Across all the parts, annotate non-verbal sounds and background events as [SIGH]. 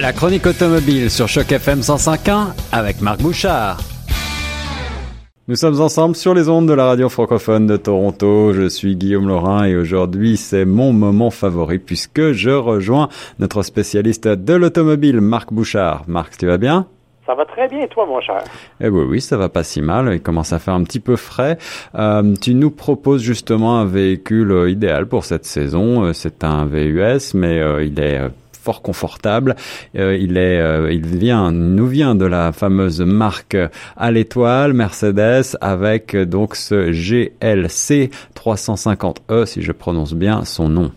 La chronique automobile sur Choc FM 105.1 avec Marc Bouchard. Nous sommes ensemble sur les ondes de la radio francophone de Toronto. Je suis Guillaume Laurin et aujourd'hui c'est mon moment favori puisque je rejoins notre spécialiste de l'automobile, Marc Bouchard. Marc, tu vas bien? Ça va très bien, toi, mon cher. Eh oui, oui, ça va pas si mal. Il commence à faire un petit peu frais. Euh, tu nous proposes justement un véhicule euh, idéal pour cette saison. Euh, c'est un VUS, mais il est fort confortable. il est, il vient, nous vient de la fameuse marque à l'étoile Mercedes avec donc ce GLC 350e, si je prononce bien son nom.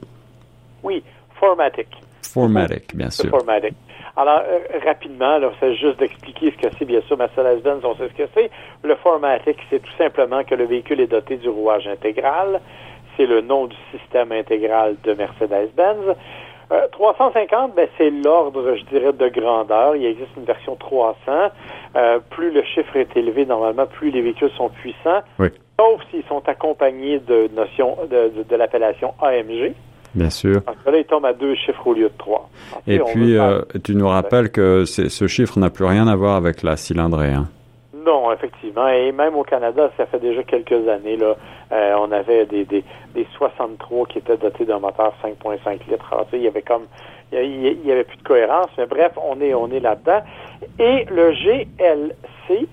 Oui, Formatic. Formatic, bien sûr. Formatic. Alors, euh, rapidement, c'est juste d'expliquer ce que c'est. Bien sûr, Mercedes-Benz, on sait ce que c'est. Le Formatic, c'est tout simplement que le véhicule est doté du rouage intégral. C'est le nom du système intégral de Mercedes-Benz. 350, euh, ben, c'est l'ordre, je dirais, de grandeur. Il existe une version 300. Euh, plus le chiffre est élevé, normalement, plus les véhicules sont puissants. Oui. Sauf s'ils sont accompagnés de notion de l'appellation AMG. Bien sûr. Parce que là, il tombe à deux chiffres au lieu de trois. Et puis, euh, tu nous rappelles que ce chiffre n'a plus rien à voir avec la cylindrée. Hein? Effectivement. Et même au Canada, ça fait déjà quelques années, là, euh, on avait des, des, des 63 qui étaient dotés d'un moteur 5.5 litres. Alors, tu sais, il y avait comme, il y, avait plus de cohérence. Mais bref, on est, on est là-dedans. Et le GLC,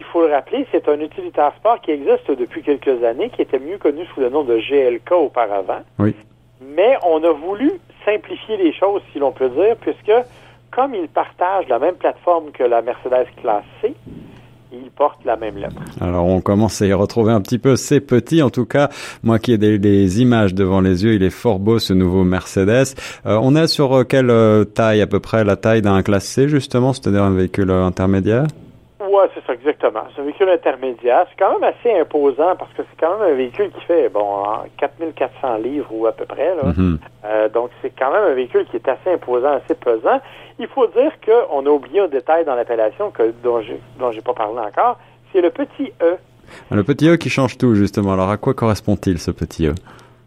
il faut le rappeler, c'est un utilitaire sport qui existe depuis quelques années, qui était mieux connu sous le nom de GLK auparavant. Oui. Mais on a voulu simplifier les choses, si l'on peut dire, puisque comme ils partagent la même plateforme que la Mercedes classe C, Alors on commence à y retrouver un petit peu ces petits. En tout cas, moi qui ai des, images devant les yeux, il est fort beau ce nouveau Mercedes. Euh, on est sur euh, quelle euh, taille à peu près? La taille d'un classe C justement, c'est-à-dire un véhicule intermédiaire? Oui, c'est ça, exactement. C'est un véhicule intermédiaire. C'est quand même assez imposant parce que c'est quand même un véhicule qui fait, bon, 4400 livres ou à peu près. Là. Mm-hmm. Euh, donc, c'est quand même un véhicule qui est assez imposant, assez pesant. Il faut dire qu'on a oublié un détail dans l'appellation que, dont je dont j'ai pas parlé encore. C'est le petit E. Le petit E qui change tout, justement. Alors, à quoi correspond-il, ce petit E?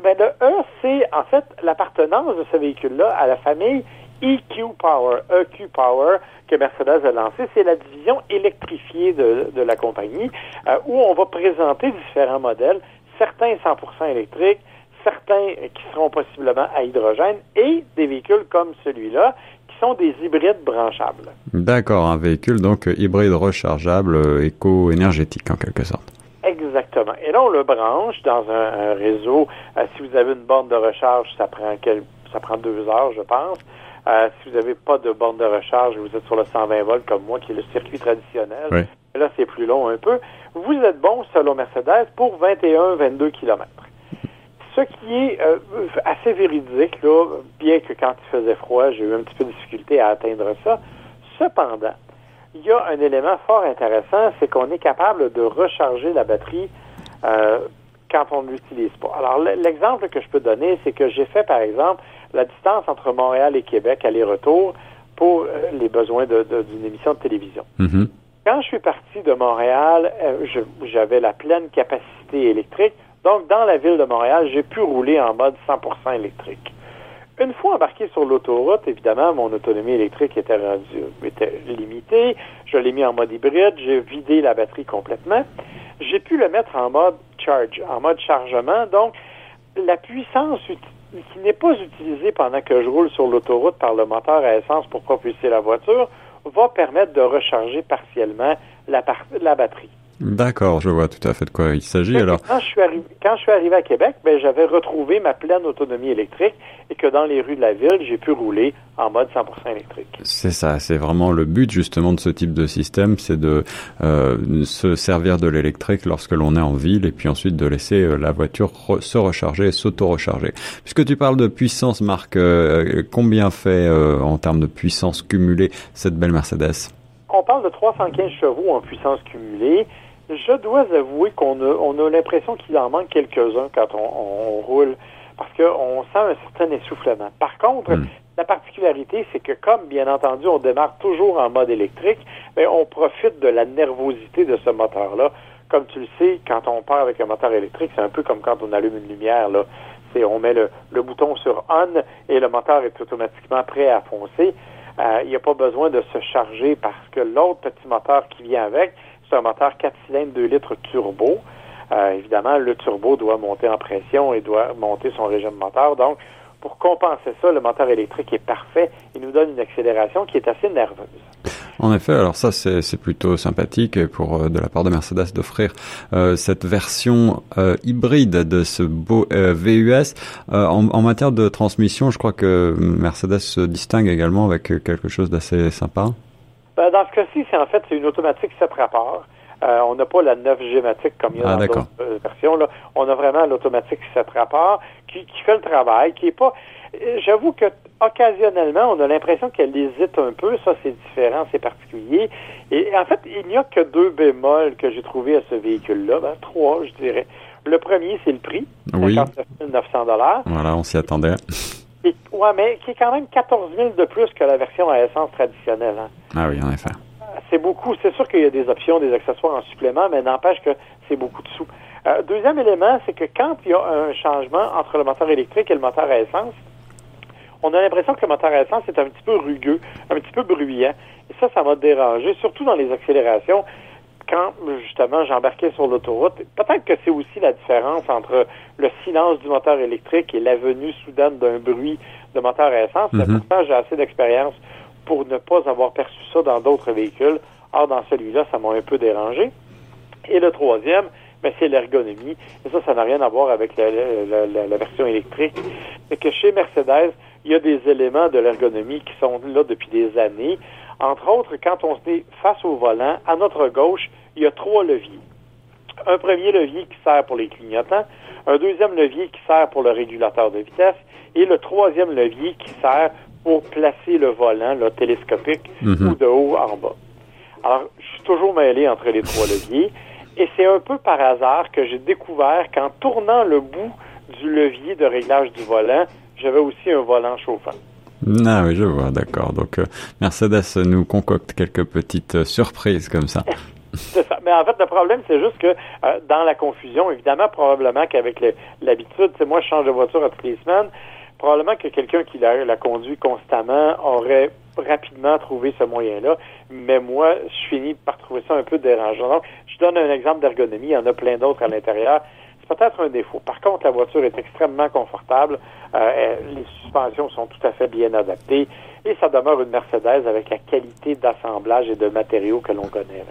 Ben, le E, c'est en fait l'appartenance de ce véhicule-là à la famille EQ Power, EQ Power, que Mercedes a lancé, c'est la division électrifiée de, de la compagnie, euh, où on va présenter différents modèles, certains 100% électriques, certains qui seront possiblement à hydrogène, et des véhicules comme celui-là, qui sont des hybrides branchables. D'accord, un véhicule donc hybride rechargeable, euh, éco-énergétique en quelque sorte. Exactement. Et là, on le branche dans un, réseau. Euh, si vous avez une borne de recharge, ça prend quel, ça prend deux heures, je pense. Euh, si vous n'avez pas de borne de recharge, vous êtes sur le 120 volts comme moi, qui est le circuit traditionnel. Là, c'est plus long un peu. Vous êtes bon, selon Mercedes, pour 21-22 km. Ce qui est euh, assez véridique, là, bien que quand il faisait froid, j'ai eu un petit peu de difficulté à atteindre ça. Cependant, il y a un élément fort intéressant, c'est qu'on est capable de recharger la batterie euh, quand on ne l'utilise pas. Alors, l'exemple que je peux donner, c'est que j'ai fait, par exemple, la distance entre Montréal et Québec, aller-retour, pour euh, les besoins d'une émission de télévision. Mm-hmm. Quand je suis parti de Montréal, euh, j'avais la pleine capacité électrique. Donc, dans la ville de Montréal, j'ai pu rouler en mode 100% électrique. Une fois embarqué sur l'autoroute, évidemment, mon autonomie électrique était, rendue, était limitée. Je l'ai mis en mode hybride. J'ai vidé la batterie complètement. J'ai pu le mettre en mode charge, en mode chargement. Donc, la puissance qui n'est pas utilisé pendant que je roule sur l'autoroute par le moteur à essence pour propulser la voiture va permettre de recharger partiellement la, la batterie. D'accord, je vois tout à fait de quoi il s'agit. Alors, quand je suis arrivé, quand je suis arrivé à Québec, ben, j'avais retrouvé ma pleine autonomie électrique et que dans les rues de la ville, j'ai pu rouler en mode 100% électrique. C'est ça, c'est vraiment le but justement de ce type de système, c'est de euh, se servir de l'électrique lorsque l'on est en ville et puis ensuite de laisser euh, la voiture se recharger et s'auto-recharger. Puisque tu parles de puissance, Marc, euh, combien fait en termes de puissance cumulée cette belle Mercedes? On parle de 315 chevaux en puissance cumulée. Je dois avouer qu'on a, on a l'impression qu'il en manque quelques-uns quand on, roule, parce qu'on sent un certain essoufflement. Par contre, hmm. la particularité, c'est que comme, bien entendu, on démarre toujours en mode électrique, mais on profite de la nervosité de ce moteur-là. Comme tu le sais, quand on part avec un moteur électrique, c'est un peu comme quand on allume une lumière. Là. C'est, on met le, le bouton sur on et le moteur est automatiquement prêt à foncer. il n'y a pas besoin de se charger parce que l'autre petit moteur qui vient avec, c'est un moteur 4 cylindres 2 litres turbo. évidemment, le turbo doit monter en pression et doit monter son régime moteur. Donc, pour compenser ça, le moteur électrique est parfait. Il nous donne une accélération qui est assez nerveuse. En effet, alors ça c'est plutôt sympathique pour euh, de la part de Mercedes d'offrir euh, cette version euh, hybride de ce beau VUS. En, matière de transmission, je crois que Mercedes se distingue également avec quelque chose d'assez sympa. Ben, dans ce cas-ci, c'est en fait c'est une automatique 7 rapports. on n'a pas la 9 gématique comme il y a ah, dans d'autres versions. Là. On a vraiment l'automatique 7 rapports qui, qui fait le travail, qui est pas J'avoue que occasionnellement, on a l'impression qu'elle hésite un peu. Ça, c'est différent, c'est particulier. Et en fait, il n'y a que deux bémols que j'ai trouvé à ce véhicule-là. Ben, trois, je dirais. Le premier, c'est le prix. Oui. 900 dollars. Voilà, on s'y attendait. Oui, ouais, mais qui est quand même 14 000 de plus que la version à essence traditionnelle. Hein. Ah oui, en effet. C'est beaucoup. C'est sûr qu'il y a des options, des accessoires en supplément, mais n'empêche que c'est beaucoup de sous. Euh, deuxième élément, c'est que quand il y a un changement entre le moteur électrique et le moteur à essence, on a l'impression que le moteur à essence est un petit peu rugueux, un petit peu bruyant. Et ça, ça m'a dérangé, surtout dans les accélérations. Quand, justement, j'embarquais sur l'autoroute, peut-être que c'est aussi la différence entre le silence du moteur électrique et la venue soudaine d'un bruit de moteur à essence. Mais mhm. pourtant, j'ai assez d'expérience pour ne pas avoir perçu ça dans d'autres véhicules. Or, dans celui-là, ça m'a un peu dérangé. Et le troisième, mais c'est l'ergonomie. Et ça, ça n'a rien à voir avec la, la version électrique. C'est que chez Mercedes, il y a des éléments de l'ergonomie qui sont là depuis des années. Entre autres, quand on se met face au volant, à notre gauche, il y a trois leviers. Un premier levier qui sert pour les clignotants, un deuxième levier qui sert pour le régulateur de vitesse et le troisième levier qui sert pour placer le volant le télescopique mhm. ou de haut en bas. Alors, je suis toujours mêlé entre les trois leviers et c'est un peu par hasard que j'ai découvert qu'en tournant le bout du levier de réglage du volant, j'avais aussi un volant chauffant. Ah oui, je vois, d'accord. Donc euh, Mercedes nous concocte quelques petites euh, surprises comme ça. [LAUGHS] [LAUGHS] c'est ça. Mais en fait, le problème, c'est juste que euh, dans la confusion, évidemment, probablement qu'avec l'habitude, c'est moi, je change de voiture à toutes les semaines, probablement que quelqu'un qui la, conduit constamment aurait rapidement trouvé ce moyen-là. Mais moi, je finis par trouver ça un peu dérangeant. Donc, je donne un exemple d'ergonomie. Il y en a plein d'autres à l'intérieur peut-être un défaut. Par contre, la voiture est extrêmement confortable. Euh, les suspensions sont tout à fait bien adaptées et ça demeure une Mercedes avec la qualité d'assemblage et de matériaux que l'on connaît.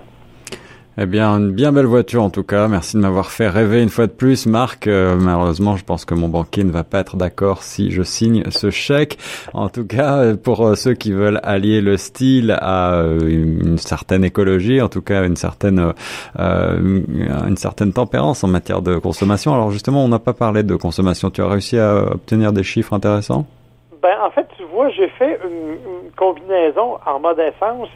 Eh bien, une bien belle voiture en tout cas. Merci de m'avoir fait rêver une fois de plus, Marc. Euh, malheureusement, je pense que mon banquier ne va pas être d'accord si je signe ce chèque. En tout cas, pour euh, ceux qui veulent allier le style à euh, une certaine écologie, en tout cas une certaine une certaine tempérance en matière de consommation. Alors justement, on n'a pas parlé de consommation. Tu as réussi à obtenir des chiffres intéressants? Ben en fait, tu vois, j'ai fait une combinaison en mode essence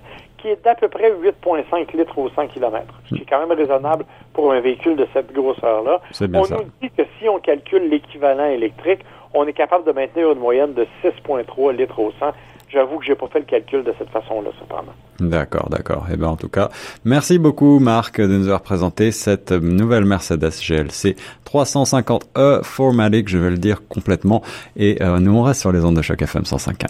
qui est d'à peu près 8,5 litres au 100 km, ce qui est quand même raisonnable pour un véhicule de cette grosseur-là. On nous dit que si on calcule l'équivalent électrique, on est capable de maintenir une moyenne de 6,3 litres au 100. J'avoue que j'ai pas fait le calcul de cette façon-là, cependant. D'accord, d'accord. Eh bien, en tout cas, merci beaucoup, Marc, de nous avoir présenté cette nouvelle Mercedes GLC 350e Formatic, je vais le dire complètement. Et euh, nous, on reste sur les ondes de choc FM 105.1.